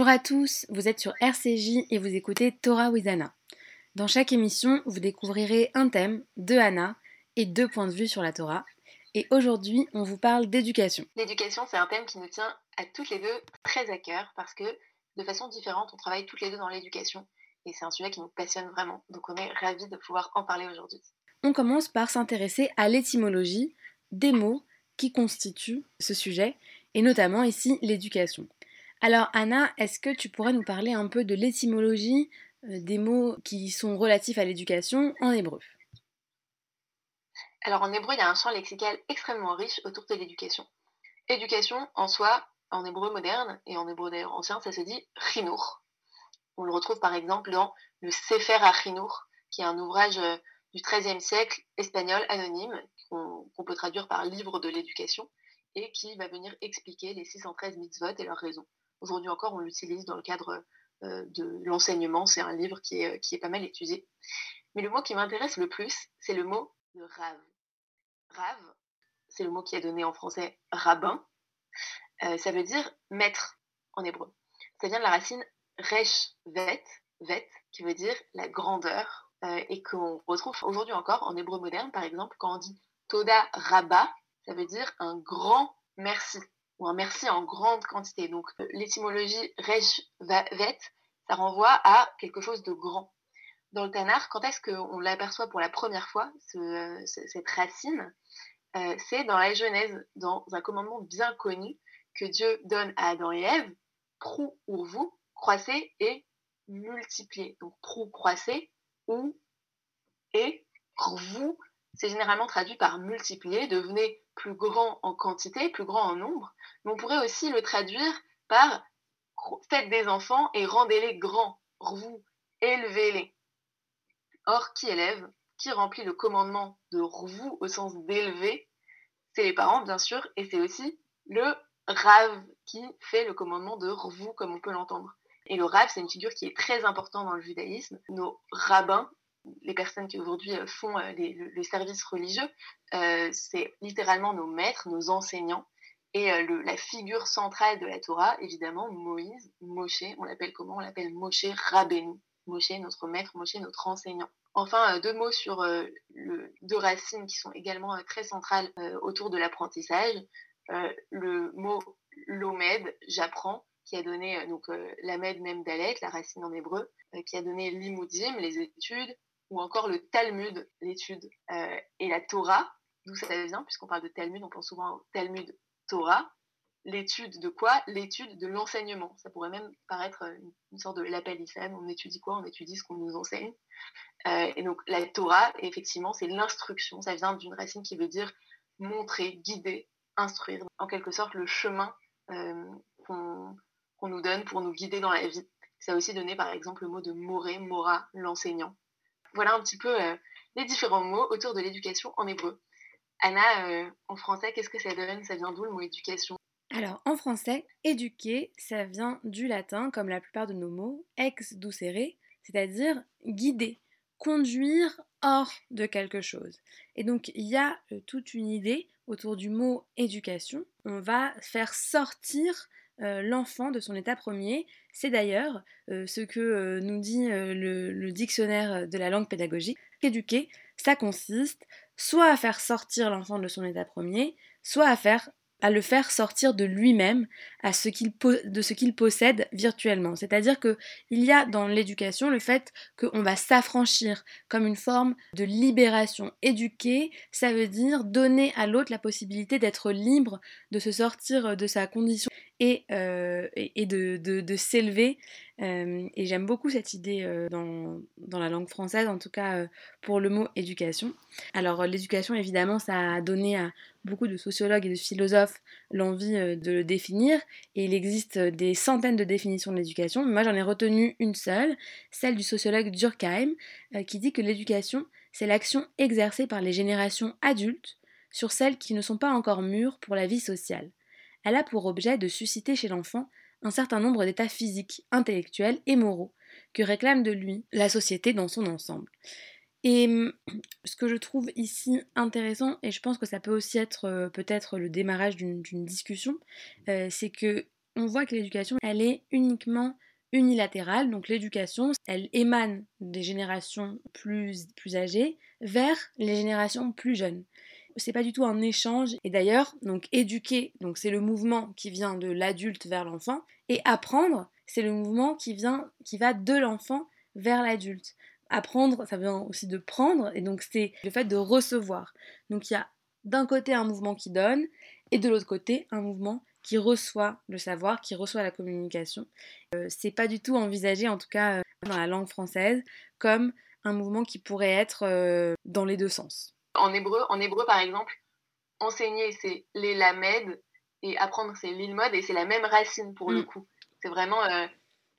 Bonjour à tous, vous êtes sur RCJ et vous écoutez Torah with Anna. Dans chaque émission, vous découvrirez un thème, deux Anna et deux points de vue sur la Torah. Et aujourd'hui, on vous parle d'éducation. L'éducation, c'est un thème qui nous tient à toutes les deux très à cœur parce que de façon différente, on travaille toutes les deux dans l'éducation et c'est un sujet qui nous passionne vraiment. Donc on est ravis de pouvoir en parler aujourd'hui. On commence par s'intéresser à l'étymologie des mots qui constituent ce sujet et notamment ici l'éducation. Alors Anna, est-ce que tu pourrais nous parler un peu de l'étymologie euh, des mots qui sont relatifs à l'éducation en hébreu? Alors en hébreu, il y a un champ lexical extrêmement riche autour de l'éducation. Éducation, en soi, en hébreu moderne et en hébreu ancien, ça se dit chinour. On le retrouve par exemple dans le Sefer HaChinour, qui est un ouvrage euh, du XIIIe siècle espagnol anonyme, qu'on peut traduire par livre de l'éducation, et qui va venir expliquer les 613 mitzvot et leurs raisons. Aujourd'hui encore, on l'utilise dans le cadre euh, de l'enseignement. C'est un livre qui est, qui est pas mal étudié. Mais le mot qui m'intéresse le plus, c'est le mot de rave. Rave, c'est le mot qui est donné en français rabbin. Euh, ça veut dire maître en hébreu. Ça vient de la racine resh vet, vet, qui veut dire la grandeur, euh, et qu'on retrouve aujourd'hui encore en hébreu moderne, par exemple, quand on dit toda rabba, ça veut dire un grand merci ou un merci en grande quantité. Donc euh, l'étymologie resh vet, ça renvoie à quelque chose de grand. Dans le Tanar, quand est-ce qu'on l'aperçoit pour la première fois, cette racine euh, C'est dans la Genèse, dans un commandement bien connu que Dieu donne à Adam et Ève, prou ou vous, croissez et multipliez. Donc prou, croissez, ou et vous, c'est généralement traduit par multiplier, devenez plus grand en quantité, plus grand en nombre, mais on pourrait aussi le traduire par faites des enfants et rendez-les grands, vous, élevez-les. Or, qui élève, qui remplit le commandement de vous au sens d'élever, c'est les parents, bien sûr, et c'est aussi le Rav qui fait le commandement de vous, comme on peut l'entendre. Et le Rav, c'est une figure qui est très importante dans le judaïsme. Nos rabbins les personnes qui aujourd'hui euh, font euh, le, service religieux, euh, c'est littéralement nos maîtres, nos enseignants. Et la figure centrale de la Torah, évidemment, Moïse, Moshe, on l'appelle comment? On l'appelle Moshe Rabbeinu. Moshe, notre maître, Moshe, notre enseignant. Enfin, deux mots sur deux racines qui sont également très centrales autour de l'apprentissage. le mot lomed, j'apprends, qui a donné donc même dalet, la racine en hébreu, qui a donné l'imoudim, les études, ou encore le Talmud, l'étude, euh, et la Torah, d'où ça vient, puisqu'on parle de Talmud, on pense souvent au Talmud Torah. L'étude de quoi? L'étude de l'enseignement. Ça pourrait même paraître une, sorte de l'appel IFEM. On étudie quoi? On étudie ce qu'on nous enseigne. Euh, et donc la Torah, effectivement, c'est l'instruction. Ça vient d'une racine qui veut dire montrer, guider, instruire. En quelque sorte, le chemin euh, qu'on nous donne pour nous guider dans la vie. Ça a aussi donné par exemple le mot de moré, mora, l'enseignant. Voilà un petit peu euh, les différents mots autour de l'éducation en hébreu. Anna, euh, en français, qu'est-ce que ça donne? Ça vient d'où le mot éducation? Alors, en français, éduquer, ça vient du latin, comme la plupart de nos mots, ex ducere, c'est-à-dire guider, conduire hors de quelque chose. Et donc, il y a euh, toute une idée autour du mot éducation. On va faire sortir euh, l'enfant de son état premier. C'est d'ailleurs euh, ce que euh, nous dit le, dictionnaire de la langue pédagogique. Éduquer, ça consiste soit à faire sortir l'enfant de son état premier, soit à faire à le faire sortir de lui-même, de ce qu'il possède virtuellement. C'est-à-dire que il y a dans l'éducation le fait qu'on va s'affranchir comme une forme de libération. Éduquer, ça veut dire donner à l'autre la possibilité d'être libre, de se sortir de sa condition et, euh, de, s'élever. Euh, et j'aime beaucoup cette idée euh, dans, la langue française, en tout cas pour le mot éducation. Alors l'éducation, évidemment, ça a donné à beaucoup de sociologues et de philosophes l'envie de le définir, et il existe des centaines de définitions de l'éducation. Moi, j'en ai retenu une seule, celle du sociologue Durkheim, qui dit que l'éducation, c'est l'action exercée par les générations adultes sur celles qui ne sont pas encore mûres pour la vie sociale elle a pour objet de susciter chez l'enfant un certain nombre d'états physiques, intellectuels et moraux que réclame de lui la société dans son ensemble. Et hum, ce que je trouve ici intéressant, et je pense que ça peut aussi être euh, peut-être le démarrage d'une discussion, euh, c'est que on voit que l'éducation, elle est uniquement unilatérale. Donc l'éducation, elle émane des générations plus, plus âgées vers les générations plus jeunes. C'est pas du tout un échange. Et d'ailleurs, donc éduquer, donc c'est le mouvement qui vient de l'adulte vers l'enfant, et apprendre, c'est le mouvement qui vient, qui va de l'enfant vers l'adulte. Apprendre, ça vient aussi de prendre, et donc c'est le fait de recevoir. Donc il y a d'un côté un mouvement qui donne, et de l'autre côté un mouvement qui reçoit le savoir, qui reçoit la communication. Euh, c'est pas du tout envisagé, en tout cas euh, dans la langue française, comme un mouvement qui pourrait être euh, dans les deux sens. En hébreu, en hébreu, par exemple, enseigner, c'est les lamed, et apprendre, c'est l'ilmod, et c'est la même racine pour le mm. coup. C'est vraiment,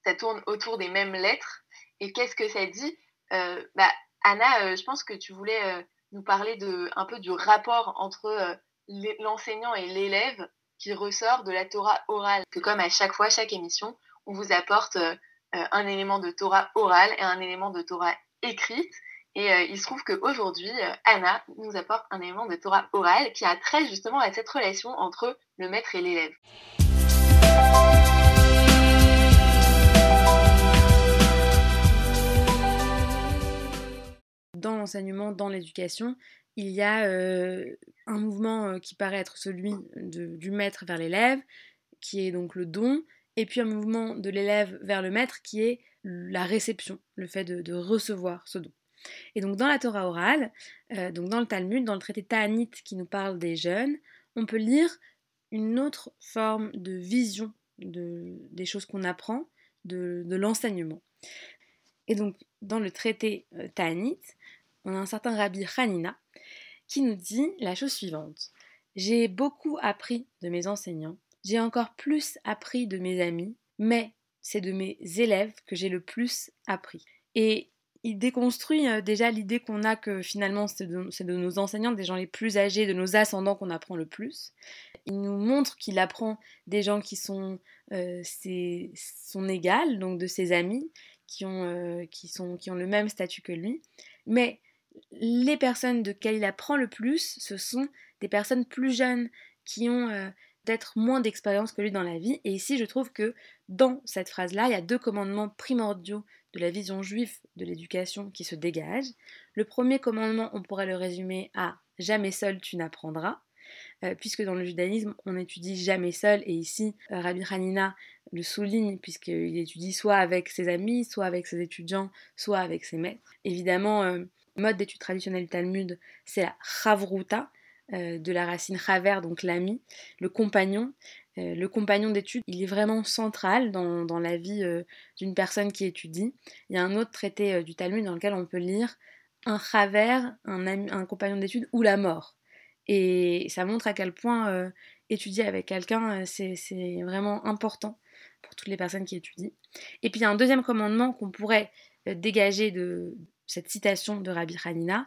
ça tourne autour des mêmes lettres. Et qu'est-ce que ça dit? Bah, Anna, je pense que tu voulais nous parler de, un peu du rapport entre l'enseignant et l'élève qui ressort de la Torah orale. Que comme à chaque fois, chaque émission, on vous apporte euh, euh, un élément de Torah orale et un élément de Torah écrite. Et euh, il se trouve qu'aujourd'hui, Anna nous apporte un élément de Torah orale qui a trait justement à cette relation entre le maître et l'élève. Dans l'enseignement, dans l'éducation, il y a un mouvement qui paraît être celui du maître vers l'élève, qui est donc le don, et puis un mouvement de l'élève vers le maître qui est la réception, le fait de, recevoir ce don. Et donc dans la Torah orale, donc dans le Talmud, dans le traité Ta'anit qui nous parle des jeunes, on peut lire une autre forme de vision des choses qu'on apprend, de l'enseignement. Et donc dans le traité Ta'anit, on a un certain Rabbi Hanina qui nous dit la chose suivante. J'ai beaucoup appris de mes enseignants, j'ai encore plus appris de mes amis, mais c'est de mes élèves que j'ai le plus appris. Et il déconstruit euh, déjà l'idée qu'on a que finalement c'est de, nos enseignants, des gens les plus âgés, de nos ascendants qu'on apprend le plus. Il nous montre qu'il apprend des gens qui sont euh, son égal, donc de ses amis, qui ont, euh, qui, sont, qui ont le même statut que lui. Mais les personnes de quelles il apprend le plus, ce sont des personnes plus jeunes qui ont euh, peut-être moins d'expérience que lui dans la vie. Et ici, je trouve que dans cette phrase-là, il y a deux commandements primordiaux de la vision juive de l'éducation qui se dégagent. Le premier commandement, on pourrait le résumer à jamais seul tu n'apprendras. Euh, puisque dans le judaïsme, on étudie jamais seul, et ici, euh, Rabbi Hanina le souligne, puisqu'il étudie soit avec ses amis, soit avec ses étudiants, soit avec ses maîtres. Évidemment, mode d'étude traditionnelle Talmud, c'est la chavruta, euh, de la racine chaver, donc l'ami, le compagnon. Euh, le compagnon d'étude, il est vraiment central dans, la vie euh, d'une personne qui étudie. Il y a un autre traité du Talmud dans lequel on peut lire un chaver, un, un compagnon d'étude ou la mort. Et ça montre à quel point étudier avec quelqu'un, c'est vraiment important pour toutes les personnes qui étudient. Et puis il y a un deuxième commandement qu'on pourrait dégager de, cette citation de Rabbi Hanina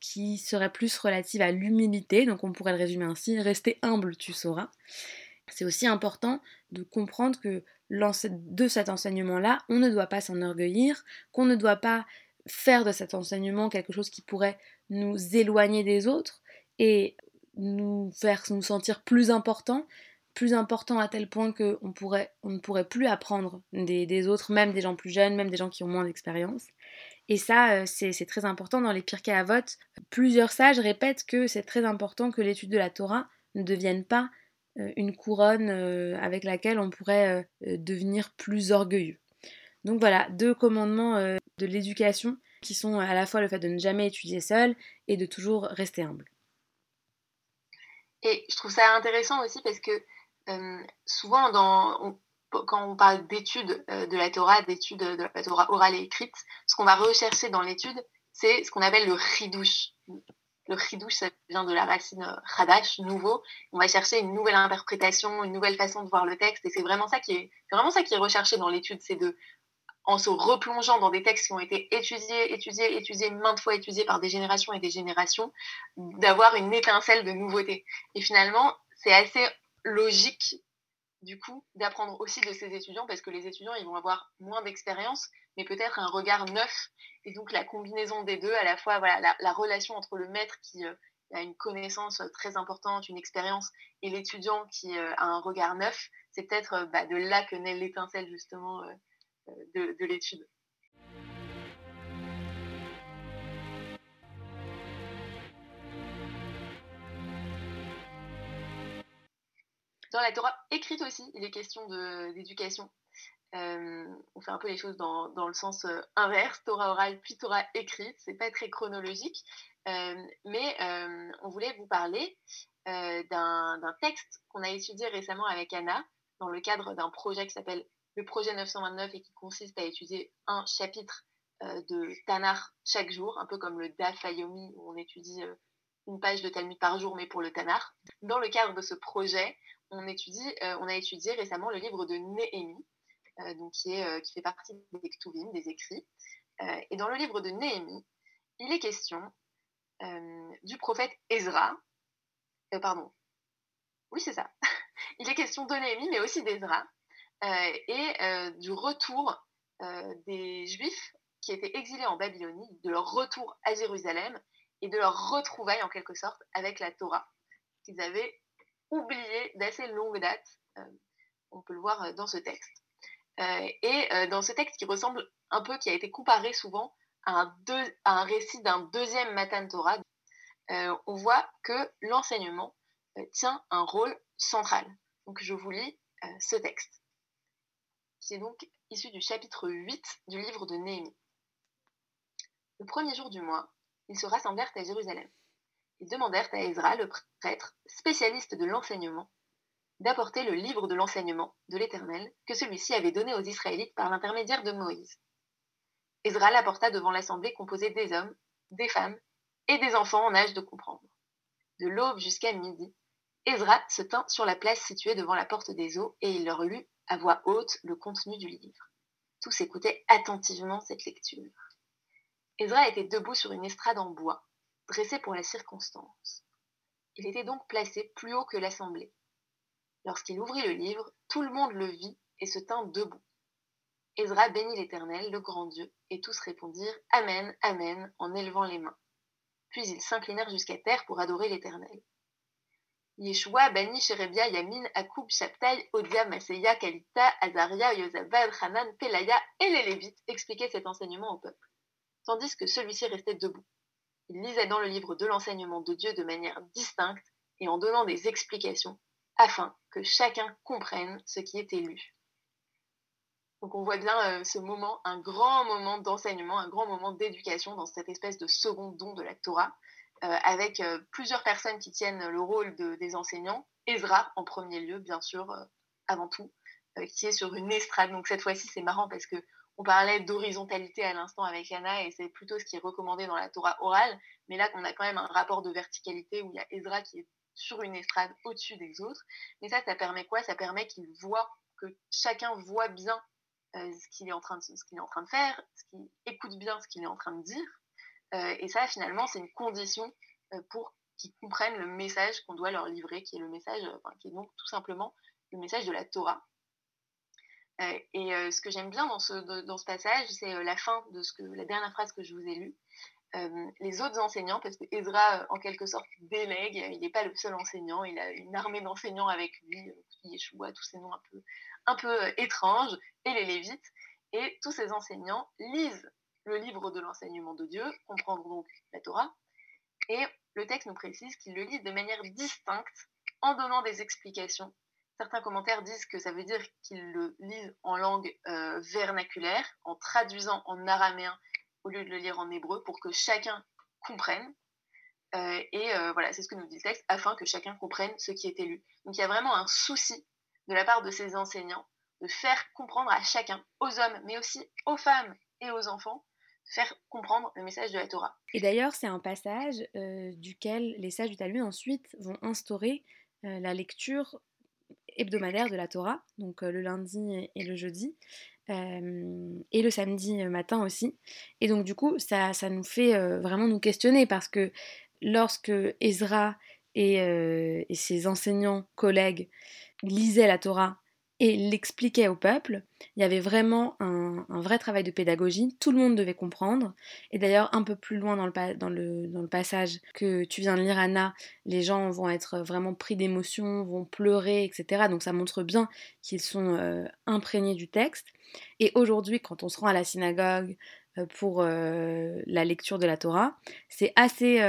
qui serait plus relative à l'humilité, donc on pourrait le résumer ainsi, rester humble, tu sauras. C'est aussi important de comprendre que de cet enseignement-là, on ne doit pas s'enorgueillir, qu'on ne doit pas faire de cet enseignement quelque chose qui pourrait nous éloigner des autres et nous faire nous sentir plus importants, plus importants à tel point qu'on pourrait, on ne pourrait plus apprendre des, des, autres, même des gens plus jeunes, même des gens qui ont moins d'expérience. Et ça, euh, c'est très important dans les Pirkei Avot. Plusieurs sages répètent que c'est très important que l'étude de la Torah ne devienne pas euh, une couronne euh, avec laquelle on pourrait devenir plus orgueilleux. Donc voilà, deux commandements de l'éducation qui sont à la fois le fait de ne jamais étudier seul et de toujours rester humble. Et je trouve ça intéressant aussi parce que souvent dans, quand on parle d'études euh, de la Torah, d'études de la Torah orale et écrite, ce qu'on va rechercher dans l'étude, c'est ce qu'on appelle le chidouche. Le chidouche, ça vient de la racine chadash, nouveau. On va chercher une nouvelle interprétation, une nouvelle façon de voir le texte, et c'est vraiment ça qui vraiment ça qui est recherché dans l'étude, c'est de, en se replongeant dans des textes qui ont été étudiés, étudiés, étudiés, maintes fois étudiés par des générations et des générations, d'avoir une étincelle de nouveauté. Et finalement, c'est assez logique du coup, d'apprendre aussi de ces étudiants, parce que les étudiants, ils vont avoir moins d'expérience, mais peut-être un regard neuf. Et donc, la combinaison des deux, à la fois, voilà, la, relation entre le maître qui euh, a une connaissance très importante, une expérience, et l'étudiant qui euh, a un regard neuf, c'est peut-être bah, de là que naît l'étincelle justement de l'étude. Dans la Torah écrite aussi, il est question d'éducation. Euh, on fait un peu les choses dans, dans le sens euh, inverse, Torah orale puis Torah écrite. C'est pas très chronologique, euh, mais on voulait vous parler d'un texte qu'on a étudié récemment avec Anna dans le cadre d'un projet qui s'appelle le projet 929 et qui consiste à étudier un chapitre de Tanar chaque jour, un peu comme le Daf Yomi où on étudie une page de Talmud par jour, mais pour le Tanar. Dans le cadre de ce projet, on, étudie, euh, on a étudié récemment le livre de Néhémie, euh, donc qui, est, euh, qui fait partie des Ktuvim, des écrits. et dans le livre de Néhémie, il est question du prophète Ezra. pardon. Oui, c'est ça. il est question de Néhémie, mais aussi d'Ezra. Et du retour des Juifs qui étaient exilés en Babylonie, de leur retour à Jérusalem et de leur retrouvaille en quelque sorte avec la Torah qu'ils avaient oublié d'assez longue date. Euh, on peut le voir euh, dans ce texte. Euh, et dans ce texte qui ressemble un peu, qui a été comparé souvent à un, récit d'un deuxième Matan Torah, on voit que l'enseignement tient un rôle central. Donc je vous lis ce texte, qui est donc issu du chapitre 8 du livre de Néhémie. Le premier jour du mois, ils se rassemblèrent à Jérusalem. Ils demandèrent à Ezra, le prêtre, spécialiste de l'enseignement, d'apporter le livre de l'enseignement de l'Éternel que celui-ci avait donné aux Israélites par l'intermédiaire de Moïse. Ezra l'apporta devant l'assemblée composée des hommes, des femmes et des enfants en âge de comprendre. De l'aube jusqu'à midi, Ezra se tint sur la place située devant la porte des eaux et il leur lut à voix haute le contenu du livre. Tous écoutaient attentivement cette lecture. Ezra était debout sur une estrade en bois, dressé pour la circonstance. Il était donc placé plus haut que l'assemblée. Lorsqu'il ouvrit le livre, tout le monde le vit et se tint debout. Ezra bénit l'Éternel, le grand Dieu, et tous répondirent Amen, Amen, en élevant les mains. Puis ils s'inclinèrent jusqu'à terre pour adorer l'Éternel. Yeshua, Bani, Sherebia, Yamin, Akoub, Shabtai, Odia, Maseya, Kalita, Azaria, Yozabad, Hanan, Pelaya et les Lévites expliquaient cet enseignement au peuple, tandis que celui-ci restait debout. Il lisait dans le livre de l'enseignement de Dieu de manière distincte et en donnant des explications afin que chacun comprenne ce qui était lu. Donc on voit bien euh, ce moment, un grand moment d'enseignement, un grand moment d'éducation dans cette espèce de second don de la Torah, avec euh, plusieurs personnes qui tiennent le rôle des enseignants. Ezra en premier lieu, bien sûr, avant tout, qui est sur une estrade. Donc cette fois-ci, c'est marrant parce que on parlait d'horizontalité à l'instant avec Anna et c'est plutôt ce qui est recommandé dans la Torah orale, mais là qu'on a quand même un rapport de verticalité où il y a Ezra qui est sur une estrade au-dessus des autres. Mais ça, ça permet quoi? Ça permet qu'il voit, que chacun voit bien euh, ce qu'il est, en train de, faire, écoute bien ce qu'il est en train de dire. Euh, et ça, finalement, c'est une condition euh, pour qu'ils comprennent le message qu'on doit leur livrer, qui est le message, qui est donc tout simplement le message de la Torah. Euh, et euh, ce que j'aime bien dans ce, passage, c'est euh, la fin de ce que, la dernière phrase que je vous ai lue. les autres enseignants, parce que Ezra, en quelque sorte, délègue, il n'est pas le seul enseignant, il a une armée d'enseignants avec lui, Yeshua, tous ces noms un peu, un peu étranges, et les Lévites, et tous ces enseignants lisent le livre de l'enseignement de Dieu, comprendre donc la Torah, et le texte nous précise qu'ils le lisent de manière distincte, en donnant des explications Certains commentaires disent que ça veut dire qu'ils le lisent en langue euh, vernaculaire, en traduisant en araméen au lieu de le lire en hébreu pour que chacun comprenne. Euh, et euh, voilà, c'est ce que nous dit le texte, afin que chacun comprenne ce qui est lu. Donc il y a vraiment un souci de la part de ces enseignants de faire comprendre à chacun, aux hommes, mais aussi aux femmes et aux enfants, faire comprendre le message de la Torah. Et d'ailleurs, c'est un passage duquel les sages du Talmud ensuite vont instaurer la lecture hebdomadaire de la Torah, donc euh, le lundi et le jeudi, euh, et le samedi matin aussi. Et donc du coup, ça, ça nous fait euh, vraiment nous questionner parce que lorsque Ezra et, ses enseignants, collègues lisaient la Torah et l'expliquait au peuple. Il y avait vraiment un, vrai travail de pédagogie, tout le monde devait comprendre. Et d'ailleurs, un peu plus loin dans le, passage que tu viens de lire, Anna, les gens vont être vraiment pris d'émotion, vont pleurer, etc. Donc ça montre bien qu'ils sont euh, imprégnés du texte. Et aujourd'hui, quand on se rend à la synagogue, euh, pour euh, la lecture de la Torah. C'est assez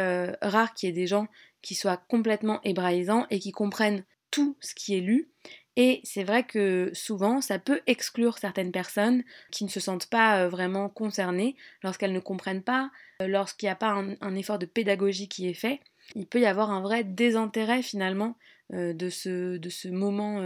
rare qu'il y ait des gens qui soient complètement hébraïsants et qui comprennent tout ce qui est lu. Et c'est vrai que souvent, ça peut exclure certaines personnes qui ne se sentent pas euh, vraiment concernées lorsqu'elles ne comprennent pas, euh, lorsqu'il n'y a pas un, effort de pédagogie qui est fait. Il peut y avoir un vrai désintérêt finalement de, ce, de ce moment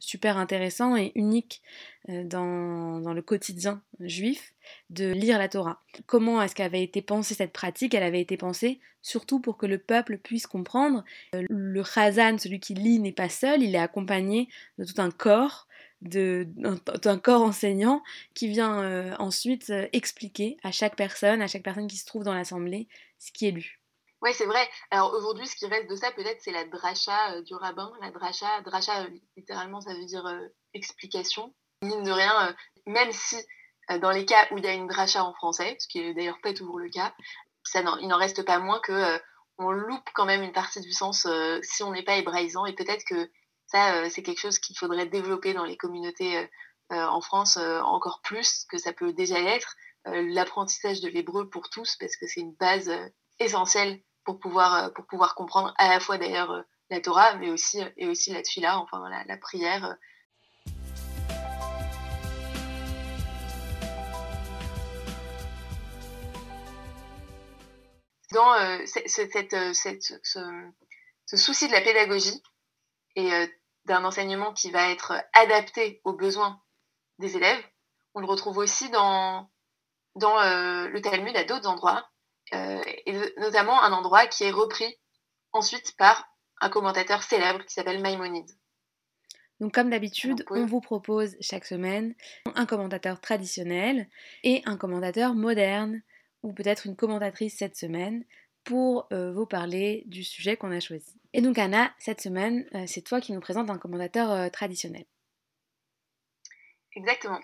super intéressant et unique dans, dans, le quotidien juif de lire la Torah. Comment est-ce qu'avait été pensée cette pratique? Elle avait été pensée surtout pour que le peuple puisse comprendre. Euh, le Chazan, celui qui lit, n'est pas seul, il est accompagné de tout un corps, d'un corps enseignant qui vient euh, ensuite euh, expliquer à chaque personne, à chaque personne qui se trouve dans l'assemblée, ce qui est lu. Oui, c'est vrai. Alors aujourd'hui, ce qui reste de ça, peut-être, c'est la dracha du rabbin. La dracha, dracha, littéralement, ça veut dire explication. Mine de rien, même si euh, dans les cas où il y a une dracha en français, ce qui est d'ailleurs pas toujours le cas, ça il n'en reste pas moins que euh, on loupe quand même une partie du sens euh, si on n'est pas hébraïsant. Et peut-être que ça, c'est quelque chose qu'il faudrait développer dans les communautés en France encore plus que ça peut déjà l'être. L'apprentissage de l'hébreu pour tous, parce que c'est une base essentielle pour pouvoir, pour pouvoir comprendre à la fois d'ailleurs la Torah, mais aussi, et aussi la tfila, enfin la, prière dans euh, euh, ce, souci de la pédagogie et euh, d'un enseignement qui va être adapté aux besoins des élèves, on le retrouve aussi dans le Talmud à d'autres endroits, et notamment un endroit qui est repris ensuite par un commentateur célèbre qui s'appelle Maïmonide. Donc comme d'habitude, on vous propose chaque semaine un commentateur traditionnel et un commentateur moderne ou peut-être une commentatrice cette semaine pour euh, vous parler du sujet qu'on a choisi. Et donc Anna, cette semaine, euh, c'est toi qui nous présente un commentateur euh, traditionnel. Exactement.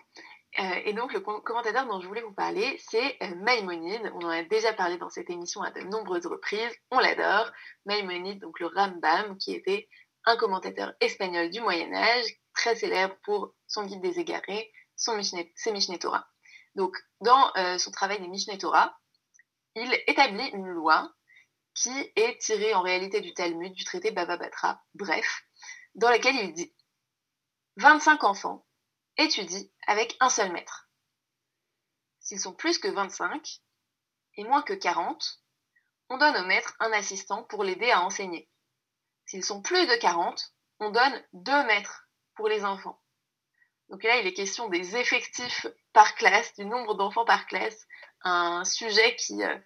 Et donc le commentateur dont je voulais vous parler, c'est Maïmonide. On en a déjà parlé dans cette émission à de nombreuses reprises. On l'adore. Maïmonide, donc le Rambam, qui était un commentateur espagnol du Moyen Âge, très célèbre pour son guide des égarés, son ses Mishneh Torah. Donc, dans euh, son travail des Mishneh Torah, il établit une loi qui est tirée en réalité du Talmud, du traité Baba Batra, bref, dans laquelle il dit 25 enfants étudient avec un seul maître. S'ils sont plus que 25 et moins que 40, on donne au maître un assistant pour l'aider à enseigner. S'ils sont plus de 40, on donne deux maîtres pour les enfants. Donc là, il est question des effectifs par classe, du nombre d'enfants par classe, un sujet qui, euh,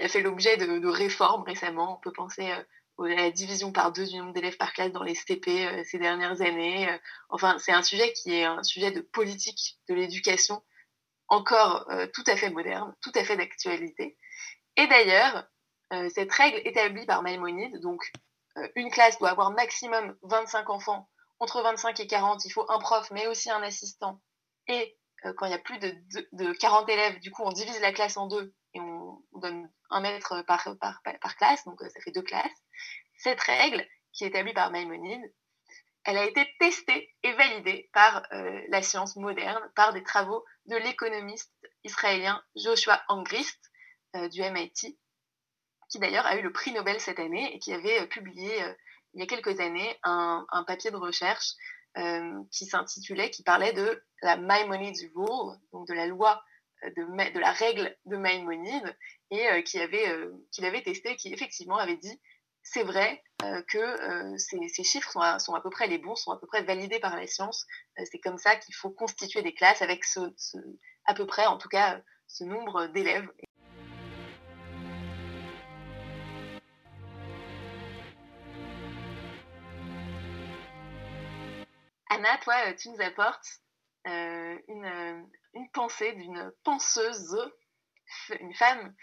a fait l'objet de, réformes récemment. On peut penser euh, la division par deux du nombre d'élèves par classe dans les CP euh, ces dernières années. enfin, c'est un sujet qui est un sujet de politique de l'éducation encore tout à fait moderne, tout à fait d'actualité. Et d'ailleurs, cette règle établie par Maïmonide, donc une classe doit avoir maximum 25 enfants entre 25 et 40, il faut un prof, mais aussi un assistant. Et euh, quand il y a plus de, 40 élèves, du coup, on divise la classe en deux et on, donne un maître par, par, classe, donc euh, ça fait deux classes. Cette règle, qui est établie par Maïmonide, elle a été testée et validée par euh, la science moderne, par des travaux de l'économiste israélien Joshua Angrist du MIT, qui d'ailleurs a eu le prix Nobel cette année et qui avait publié il y a quelques années un, papier de recherche euh, qui s'intitulait, qui parlait de la Maimonides Rule, donc de la loi, euh, de, la règle de Maïmonide, et euh, qui avait, avait testé, qui effectivement avait dit c'est vrai que ces, chiffres sont à, peu près les bons, sont à peu près validés par la science. c'est comme ça qu'il faut constituer des classes avec à peu près, en tout cas, ce nombre d'élèves. Anna, toi, euh, tu nous apportes euh, euh, une, pensée d'une penseuse, une femme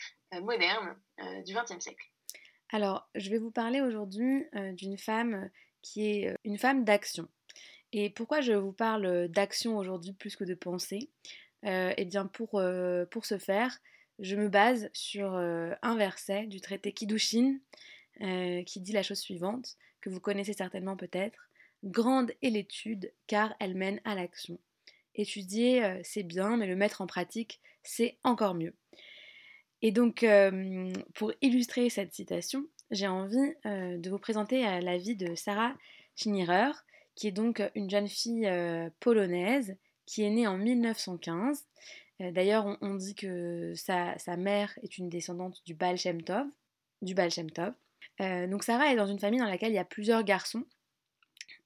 moderne du XXe siècle. Alors, je vais vous parler aujourd'hui d'une femme qui est une femme d'action. Et pourquoi je vous parle d'action aujourd'hui plus que de pensée? Eh bien pour, pour ce faire, je me base sur un verset du traité Kiddushin qui dit la chose suivante, que vous connaissez certainement peut-être. Grande est l'étude car elle mène à l'action. Étudier, c'est bien, mais le mettre en pratique, c'est encore mieux. Et donc, pour illustrer cette citation, j'ai envie de vous présenter la vie de Sarah Schnierer, qui est donc une jeune fille polonaise qui est née en 1915. D'ailleurs, on, dit que sa, mère est une descendante du Baal Tov. Du donc Sarah est dans une famille dans laquelle il y a plusieurs garçons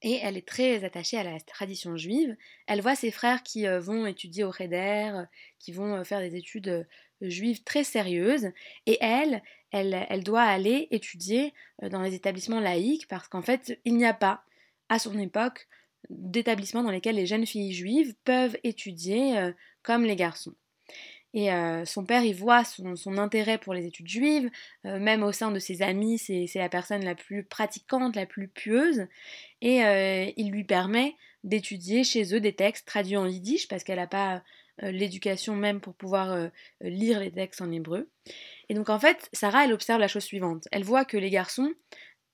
et elle est très attachée à la tradition juive. Elle voit ses frères qui euh, vont étudier au Reder, euh, qui vont euh, faire des études juives très sérieuses, et elle, elle, doit aller étudier dans les établissements laïques parce qu'en fait, il n'y a pas, à son époque, d'établissements dans lesquels les jeunes filles juives peuvent étudier comme les garçons. Et son père, il voit son, intérêt pour les études juives, même au sein de ses amis, c'est la personne la plus pratiquante, la plus pieuse, et il lui permet d'étudier chez eux des textes traduits en yiddish, parce qu'elle n'a pas l'éducation même pour pouvoir lire les textes en hébreu. Et donc en fait, Sarah, elle observe la chose suivante. Elle voit que les garçons,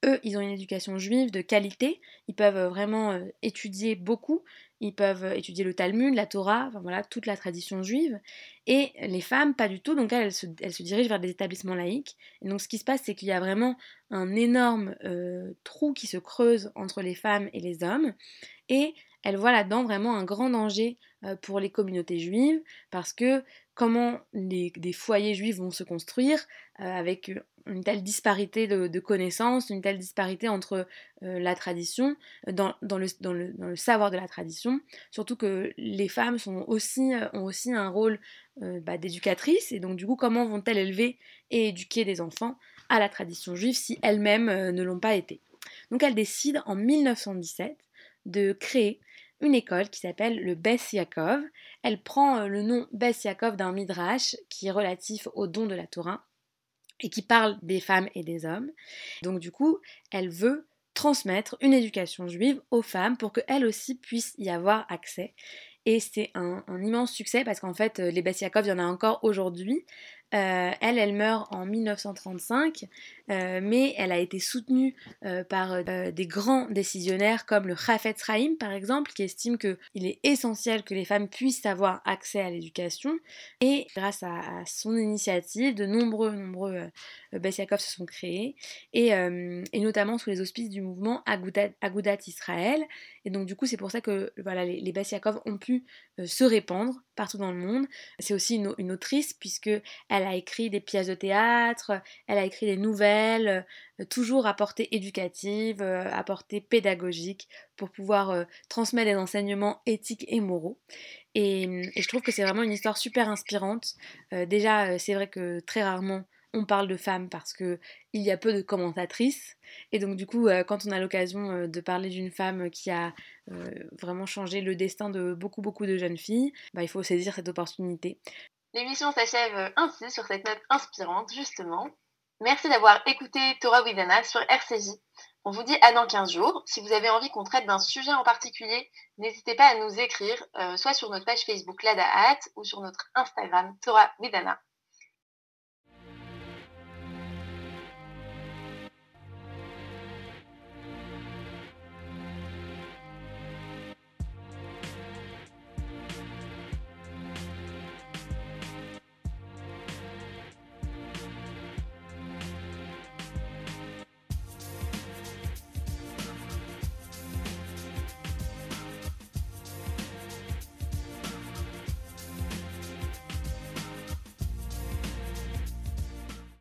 eux, ils ont une éducation juive de qualité, ils peuvent vraiment étudier beaucoup, ils peuvent étudier le Talmud, la Torah, enfin voilà, toute la tradition juive. Et les femmes, pas du tout. Donc elles, se, dirigent vers des établissements laïques. Et donc ce qui se passe, c'est qu'il y a vraiment un énorme euh, trou qui se creuse entre les femmes et les hommes. Et elles voient là-dedans vraiment un grand danger euh, pour les communautés juives, parce que comment les, des foyers juifs vont se construire euh, avec une telle disparité de, connaissances, une telle disparité entre euh, la tradition, dans, le, savoir de la tradition, surtout que les femmes ont aussi un rôle bah, d'éducatrice, et donc du coup comment vont-elles élever et éduquer des enfants à la tradition juive si elles-mêmes ne l'ont pas été? Donc elles décident en 1917 de créer une école qui s'appelle le Bess Yaakov. Elle prend euh, le nom Bess Yaakov d'un midrash qui est relatif au don de la Torah et qui parle des femmes et des hommes. Donc du coup, elle veut transmettre une éducation juive aux femmes pour qu'elles aussi puissent y avoir accès. Et c'est un, immense succès parce qu'en fait, euh, les Bess Yaakov, il y en a encore aujourd'hui. Euh, elle, elle meurt en 1935, euh, mais elle a été soutenue euh, par des grands décisionnaires comme le Chafetz Chaim, par exemple, qui estime qu'il est essentiel que les femmes puissent avoir accès à l'éducation. Et grâce à, son initiative, de nombreux, nombreux Bessiakov se sont créés, et, notamment sous les auspices du mouvement Agudat, Israël. Et donc, du coup, c'est pour ça que voilà, les, les Bessiakov ont pu se répandre partout dans le monde. C'est aussi une, autrice, puisque elle a écrit des pièces de théâtre, elle a écrit des nouvelles, euh, toujours à portée éducative, euh, à portée pédagogique, pour pouvoir euh, transmettre des enseignements éthiques et moraux. Et, je trouve que c'est vraiment une histoire super inspirante. déjà, c'est vrai que très rarement on parle de femmes parce que il y a peu de commentatrices et donc du coup quand on a l'occasion de parler d'une femme qui a vraiment changé le destin de beaucoup beaucoup de jeunes filles, bah, il faut saisir cette opportunité. L'émission s'achève ainsi sur cette note inspirante, justement. Merci d'avoir écouté Torah Widana sur RCJ. On vous dit à dans 15 jours. Si vous avez envie qu'on traite d'un sujet en particulier, n'hésitez pas à nous écrire, euh, soit sur notre page Facebook Lada ou sur notre Instagram Torah Widana.